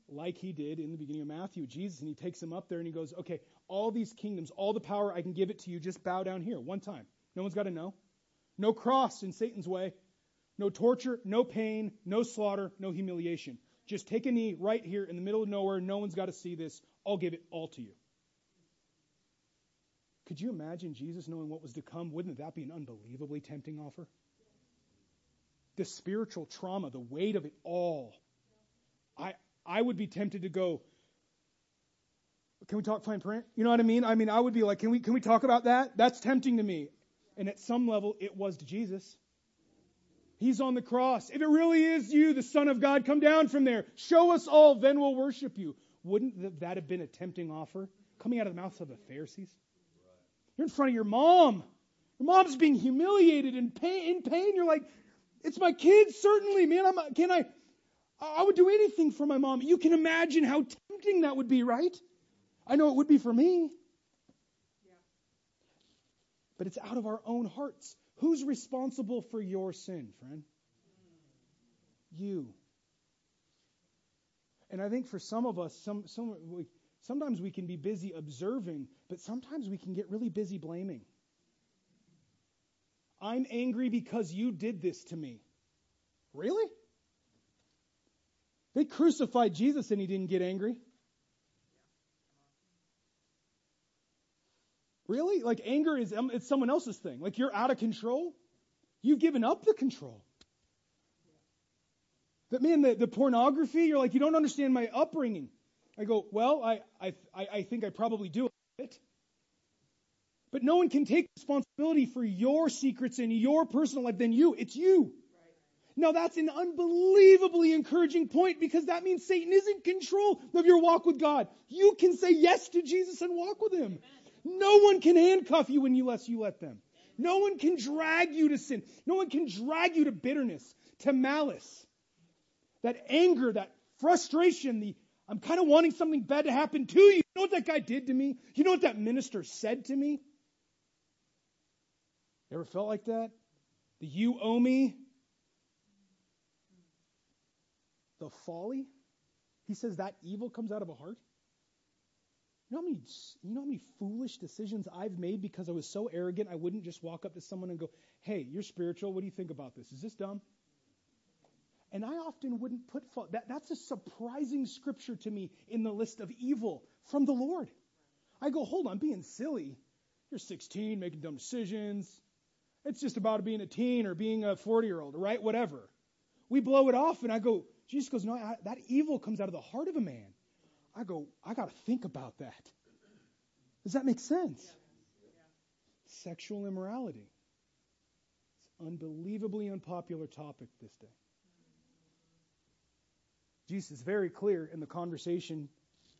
like he did in the beginning of Matthew, Jesus. And he takes him up there and he goes, Okay, all these kingdoms, all the power, I can give it to you. Just bow down here one time. No one's got to know. No cross in Satan's way. No torture, no pain, no slaughter, no humiliation. Just take a knee right here in the middle of nowhere. No one's got to see this. I'll give it all to you. Could you imagine Jesus knowing what was to come? Wouldn't that be an unbelievably tempting offer? The spiritual trauma, the weight of it all. I, I would be tempted to go, can we talk fine print? You know what I mean? I mean, I would be like, can we, can we talk about that? That's tempting to me. And at some level, it was to Jesus. He's on the cross. If it really is you, the Son of God, come down from there. Show us all, then we'll worship you. Wouldn't that have been a tempting offer coming out of the mouths of the Pharisees? You're in front of your mom. Your mom's being humiliated and pain, in pain. You're like, it's my kids, certainly, man. I'm, can I? I would do anything for my mom. You can imagine how tempting that would be, right? I know it would be for me. But it's out of our own hearts. Who's responsible for your sin, friend? You. And I think for some of us, some, some, we, Sometimes we can be busy observing, but sometimes we can get really busy blaming. I'm angry because you did this to me. Really? They crucified Jesus and he didn't get angry. Really? Like anger is um, it's someone else's thing. Like you're out of control. You've given up the control. But man, the, the pornography, you're like, you don't understand my upbringing. I go, well, I, I, I think I probably do it. But no one can take responsibility for your secrets in your personal life than you. It's you. Right. Now that's an unbelievably encouraging point because that means Satan is in control of your walk with God. You can say yes to Jesus and walk with Him. No one can handcuff you unless you let them. No one can drag you to sin. No one can drag you to bitterness, to malice, that anger, that frustration, the I'm kind of wanting something bad to happen to you. You know what that guy did to me? You know what that minister said to me? Ever felt like that? The you owe me? The folly? He says that evil comes out of a heart? You know, how many, you know how many foolish decisions I've made because I was so arrogant I wouldn't just walk up to someone and go, hey, you're spiritual. What do you think about this? Is this dumb? And I often wouldn't put. That, that's a surprising scripture to me in the list of evil from the Lord. I go, hold on, being silly. You're 16, making dumb decisions. It's just about being a teen or being a 40 year old, right? Whatever. We blow it off, and I go, Jesus goes, no, I, that evil comes out of the heart of a man. I go, I got to think about that. Does that make sense? Sexual immorality. It's unbelievably unpopular topic this day. Jesus is very clear in the conversation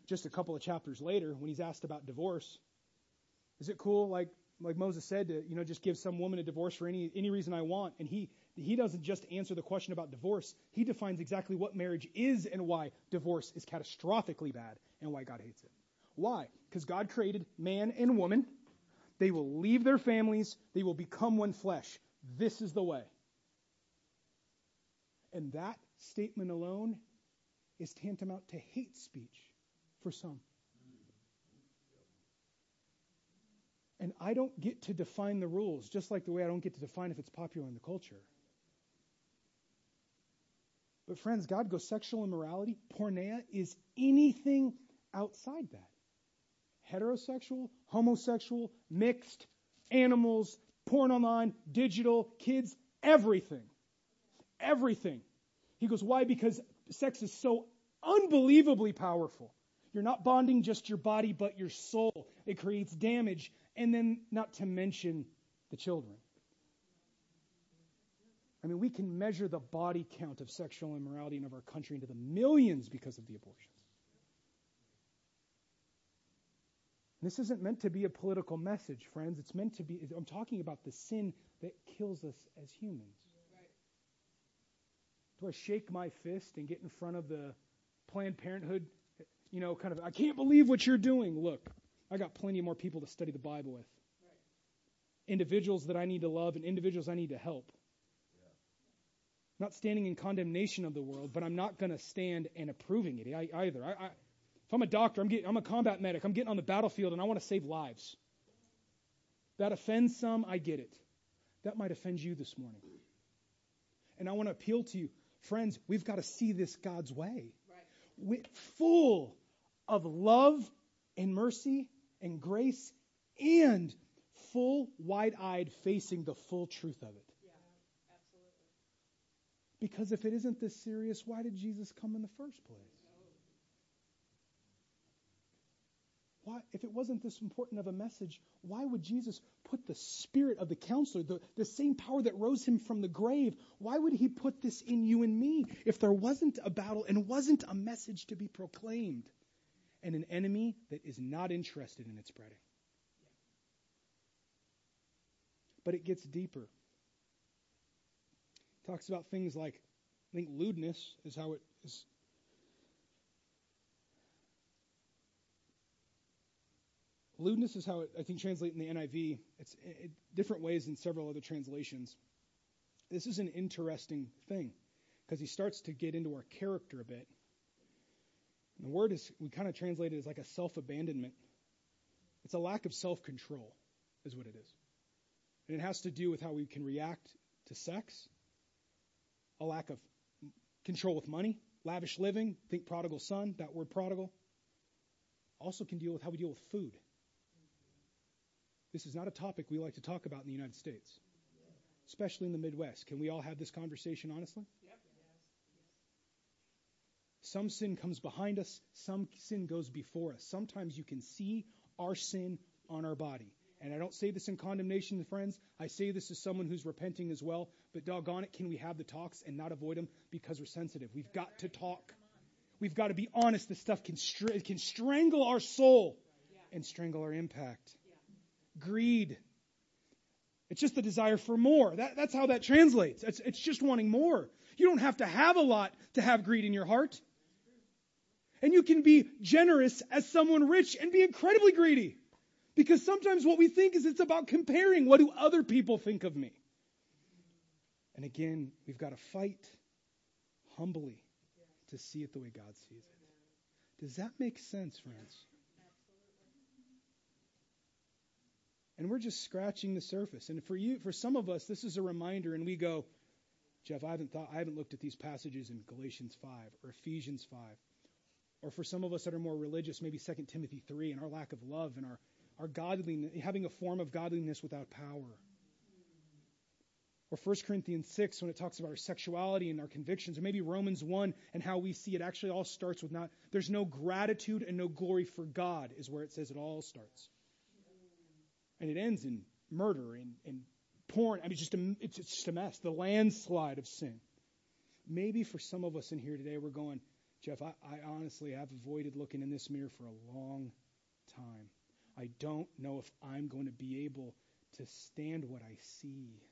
just a couple of chapters later when he's asked about divorce. Is it cool, like like Moses said, to you know just give some woman a divorce for any any reason I want? And he he doesn't just answer the question about divorce. He defines exactly what marriage is and why divorce is catastrophically bad and why God hates it. Why? Because God created man and woman. They will leave their families. They will become one flesh. This is the way. And that statement alone is tantamount to hate speech for some. And I don't get to define the rules, just like the way I don't get to define if it's popular in the culture. But, friends, God goes sexual immorality, porneia, is anything outside that. Heterosexual, homosexual, mixed, animals, porn online, digital, kids, everything. Everything. He goes, why? Because sex is so unbelievably powerful. You're not bonding just your body, but your soul. It creates damage, and then not to mention the children. I mean, we can measure the body count of sexual immorality in our country into the millions because of the abortions. This isn't meant to be a political message, friends. It's meant to be, I'm talking about the sin that kills us as humans. Do I shake my fist and get in front of the Planned Parenthood? You know, kind of, I can't believe what you're doing. Look, I got plenty more people to study the Bible with. Individuals that I need to love and individuals I need to help. Not standing in condemnation of the world, but I'm not going to stand and approving it either. I, I, if I'm a doctor, I'm, getting, I'm a combat medic, I'm getting on the battlefield and I want to save lives. That offends some, I get it. That might offend you this morning. And I want to appeal to you. Friends, we've got to see this God's way. Right. Full of love and mercy and grace and full, wide eyed, facing the full truth of it. Yeah, absolutely. Because if it isn't this serious, why did Jesus come in the first place? Why, if it wasn't this important of a message, why would Jesus put the spirit of the counselor, the, the same power that rose him from the grave, why would he put this in you and me if there wasn't a battle and wasn't a message to be proclaimed and an enemy that is not interested in its spreading? But it gets deeper. It talks about things like, I think lewdness is how it is Lewdness is how it, I think, translates in the NIV. It's it, different ways in several other translations. This is an interesting thing because he starts to get into our character a bit. And the word is, we kind of translate it as like a self abandonment. It's a lack of self control, is what it is. And it has to do with how we can react to sex, a lack of control with money, lavish living, think prodigal son, that word prodigal. Also can deal with how we deal with food. This is not a topic we like to talk about in the United States, especially in the Midwest. Can we all have this conversation honestly? Some sin comes behind us, some sin goes before us. Sometimes you can see our sin on our body. And I don't say this in condemnation, friends. I say this as someone who's repenting as well. But doggone it, can we have the talks and not avoid them because we're sensitive? We've got to talk. We've got to be honest. This stuff can, str- can strangle our soul and strangle our impact greed. It's just the desire for more. That, that's how that translates. It's, it's just wanting more. You don't have to have a lot to have greed in your heart. And you can be generous as someone rich and be incredibly greedy. Because sometimes what we think is it's about comparing. What do other people think of me? And again, we've got to fight humbly to see it the way God sees it. Does that make sense, friends? And we're just scratching the surface. And for you, for some of us, this is a reminder, and we go, Jeff, I haven't thought, I haven't looked at these passages in Galatians 5 or Ephesians 5. Or for some of us that are more religious, maybe 2 Timothy 3 and our lack of love and our, our godliness, having a form of godliness without power. Or 1 Corinthians 6 when it talks about our sexuality and our convictions. Or maybe Romans 1 and how we see it actually all starts with not, there's no gratitude and no glory for God, is where it says it all starts. And it ends in murder and, and porn. I mean, just a, it's just a mess. The landslide of sin. Maybe for some of us in here today, we're going, Jeff, I, I honestly have avoided looking in this mirror for a long time. I don't know if I'm going to be able to stand what I see.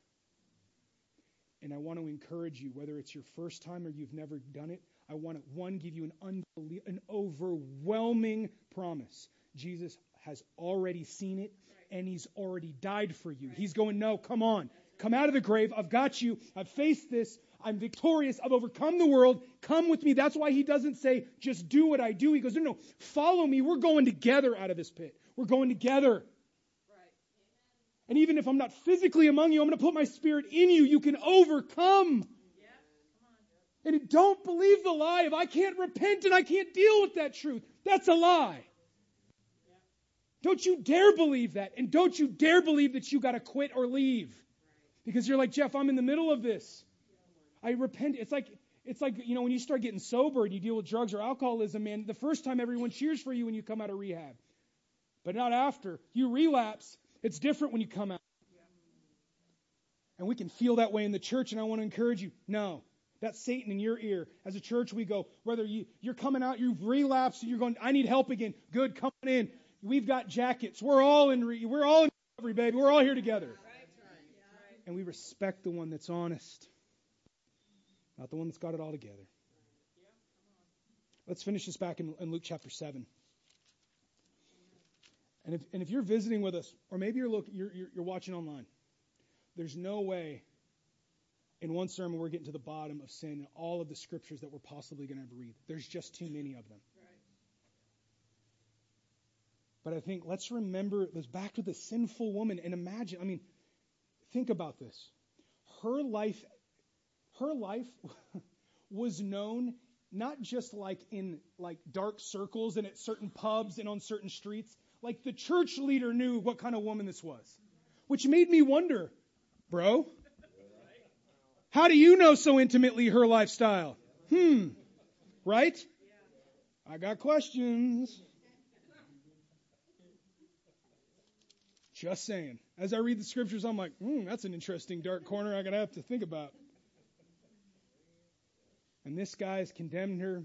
And I want to encourage you, whether it's your first time or you've never done it, I want to, one, give you an, unbelie- an overwhelming promise. Jesus has already seen it, and he's already died for you. He's going, no, come on. Come out of the grave. I've got you. I've faced this. I'm victorious. I've overcome the world. Come with me. That's why he doesn't say, just do what I do. He goes, no, no, follow me. We're going together out of this pit. We're going together. And even if I'm not physically among you, I'm going to put my spirit in you. You can overcome. And don't believe the lie of I can't repent and I can't deal with that truth. That's a lie. Don't you dare believe that. And don't you dare believe that you got to quit or leave. Because you're like, Jeff, I'm in the middle of this. I repent. It's like, it's like, you know, when you start getting sober and you deal with drugs or alcoholism, man, the first time everyone cheers for you when you come out of rehab. But not after. You relapse. It's different when you come out. And we can feel that way in the church, and I want to encourage you. No. That's Satan in your ear. As a church, we go, whether you, you're coming out, you've relapsed, and you're going, I need help again. Good, come on in. We've got jackets. We're all in, re- we're all in recovery, baby. We're all here together. And we respect the one that's honest, not the one that's got it all together. Let's finish this back in, in Luke chapter 7. And if, and if you're visiting with us, or maybe you're, look, you're, you're, you're watching online, there's no way in one sermon we're getting to the bottom of sin and all of the scriptures that we're possibly going to ever read. There's just too many of them. But I think let's remember, let's back to the sinful woman and imagine, I mean, think about this. Her life, her life was known not just like in like dark circles and at certain pubs and on certain streets. Like the church leader knew what kind of woman this was. Which made me wonder, bro, how do you know so intimately her lifestyle? Hmm. Right? I got questions. Just saying. As I read the scriptures, I'm like, hmm, that's an interesting dark corner I'm going to have to think about. And this guy has condemned her.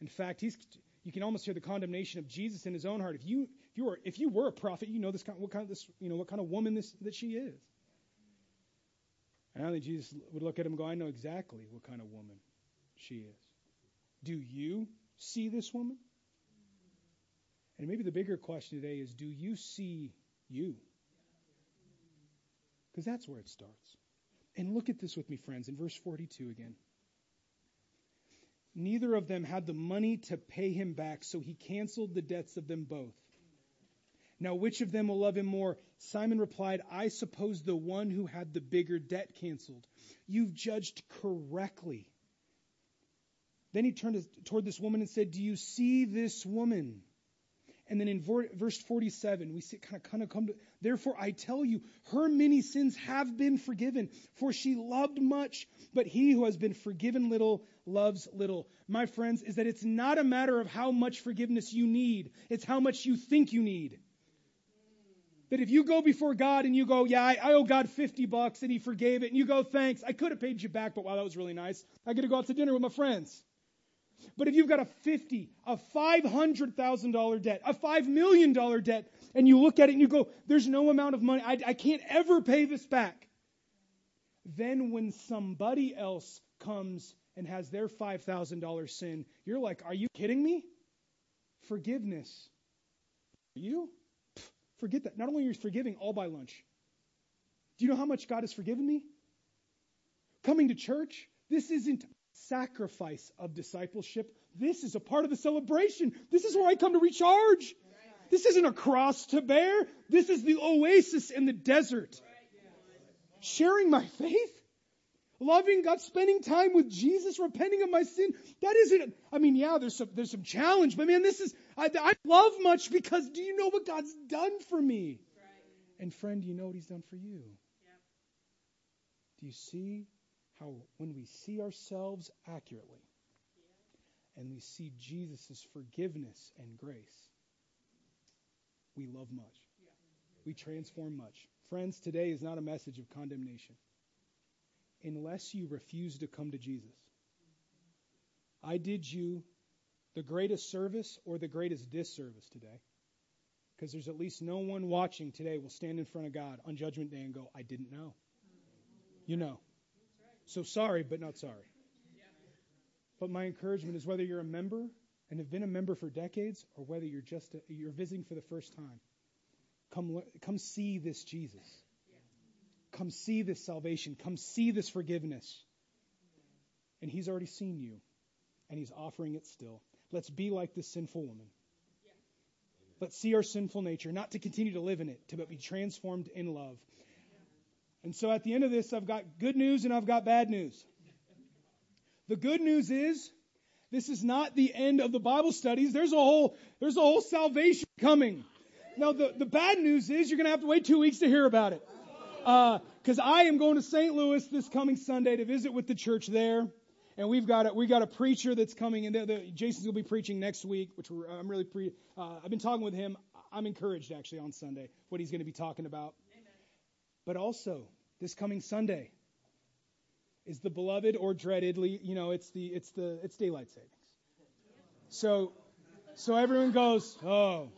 In fact, he's you can almost hear the condemnation of Jesus in his own heart. If you if you were if you were a prophet, you know this kind what kind of this you know what kind of woman this that she is. And I think Jesus would look at him and go, I know exactly what kind of woman she is. Do you see this woman? And maybe the bigger question today is do you see you? Because that's where it starts. And look at this with me, friends, in verse 42 again. Neither of them had the money to pay him back, so he canceled the debts of them both. Now, which of them will love him more? Simon replied, I suppose the one who had the bigger debt canceled. You've judged correctly. Then he turned toward this woman and said, Do you see this woman? And then in verse 47, we see kind of, kind of come to, therefore I tell you, her many sins have been forgiven, for she loved much, but he who has been forgiven little loves little. My friends, is that it's not a matter of how much forgiveness you need, it's how much you think you need. That if you go before God and you go, yeah, I, I owe God 50 bucks and he forgave it, and you go, thanks, I could have paid you back, but wow, that was really nice. I get to go out to dinner with my friends. But if you've got a 50, a $500,000 debt, a $5 million debt, and you look at it and you go, there's no amount of money, I, I can't ever pay this back. Then when somebody else comes and has their $5,000 sin, you're like, are you kidding me? Forgiveness. Are you? Pff, forget that. Not only are you forgiving, all by lunch. Do you know how much God has forgiven me? Coming to church, this isn't sacrifice of discipleship. This is a part of the celebration. This is where I come to recharge. This isn't a cross to bear. This is the oasis in the desert. Sharing my faith loving God, spending time with Jesus, repenting of my sin. That isn't, I mean, yeah, there's some, there's some challenge, but man, this is, I, I love much because do you know what God's done for me? And friend, do you know what he's done for you? Do you see how when we see ourselves accurately and we see Jesus' forgiveness and grace, we love much. We transform much. Friends, today is not a message of condemnation unless you refuse to come to Jesus. I did you the greatest service or the greatest disservice today. Because there's at least no one watching today will stand in front of God on Judgment Day and go, I didn't know. You know. So sorry, but not sorry. But my encouragement is whether you're a member and have been a member for decades or whether you're just a, you're visiting for the first time, come come see this Jesus. Come see this salvation. Come see this forgiveness. And He's already seen you, and He's offering it still. Let's be like this sinful woman. Let's see our sinful nature, not to continue to live in it, but be transformed in love. And so at the end of this, I've got good news and I've got bad news. The good news is this is not the end of the Bible studies. There's a whole, there's a whole salvation coming. Now, the, the bad news is you're going to have to wait two weeks to hear about it because uh, I am going to St. Louis this coming Sunday to visit with the church there, and we've got a, we got a preacher that's coming, and the, the, Jason's going to be preaching next week, which I'm really pre. Uh, I've been talking with him. I'm encouraged actually on Sunday what he's going to be talking about. But also this coming Sunday is the beloved or dreaded. You know, it's the it's the it's daylight savings. So so everyone goes, oh.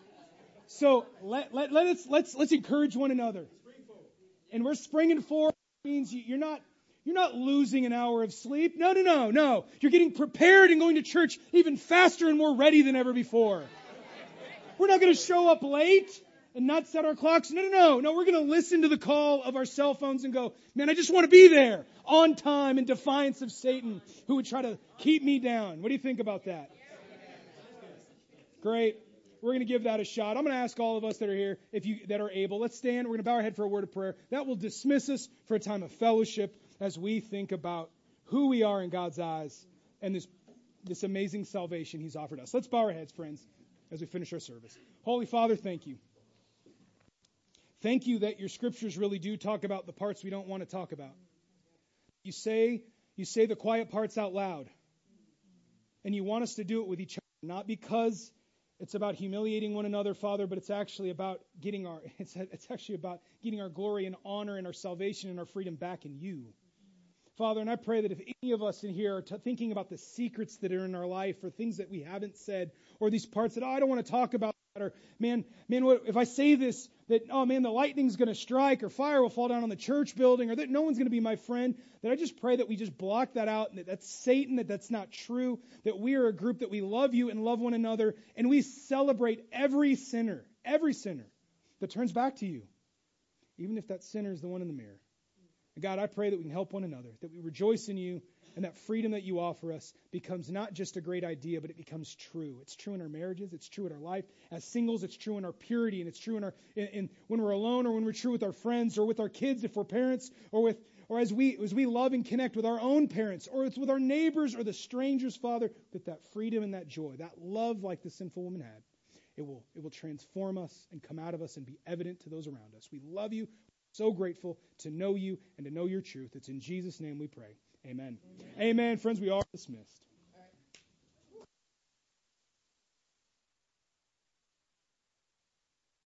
So let, let, let us let's let's encourage one another and we're springing forward means you're not you're not losing an hour of sleep. No, no, no, no. You're getting prepared and going to church even faster and more ready than ever before. We're not going to show up late and not set our clocks. No, no, no. No, we're going to listen to the call of our cell phones and go, man, I just want to be there on time in defiance of Satan who would try to keep me down. What do you think about that? Great. We're going to give that a shot. I'm going to ask all of us that are here, if you that are able, let's stand. We're going to bow our head for a word of prayer. That will dismiss us for a time of fellowship as we think about who we are in God's eyes and this this amazing salvation He's offered us. Let's bow our heads, friends, as we finish our service. Holy Father, thank you. Thank you that your scriptures really do talk about the parts we don't want to talk about. You say you say the quiet parts out loud. And you want us to do it with each other, not because it's about humiliating one another, Father, but it's actually about getting our it's, it's actually about getting our glory and honor and our salvation and our freedom back in you. Father, and I pray that if any of us in here are t- thinking about the secrets that are in our life or things that we haven't said or these parts that, oh, I don't want to talk about or man, man, what, if I say this, that, oh man, the lightning's going to strike or fire will fall down on the church building or that no one's going to be my friend, that I just pray that we just block that out and that that's Satan, that that's not true, that we are a group that we love you and love one another and we celebrate every sinner, every sinner that turns back to you, even if that sinner is the one in the mirror. And God, I pray that we can help one another, that we rejoice in you and that freedom that you offer us becomes not just a great idea, but it becomes true. It's true in our marriages. It's true in our life. As singles, it's true in our purity, and it's true in our in, in when we're alone, or when we're true with our friends, or with our kids if we're parents, or with or as we as we love and connect with our own parents, or it's with our neighbors or the strangers, Father. That that freedom and that joy, that love, like the sinful woman had, it will it will transform us and come out of us and be evident to those around us. We love you. So grateful to know you and to know your truth. It's in Jesus' name we pray. Amen. Amen. Amen. Friends, we are dismissed.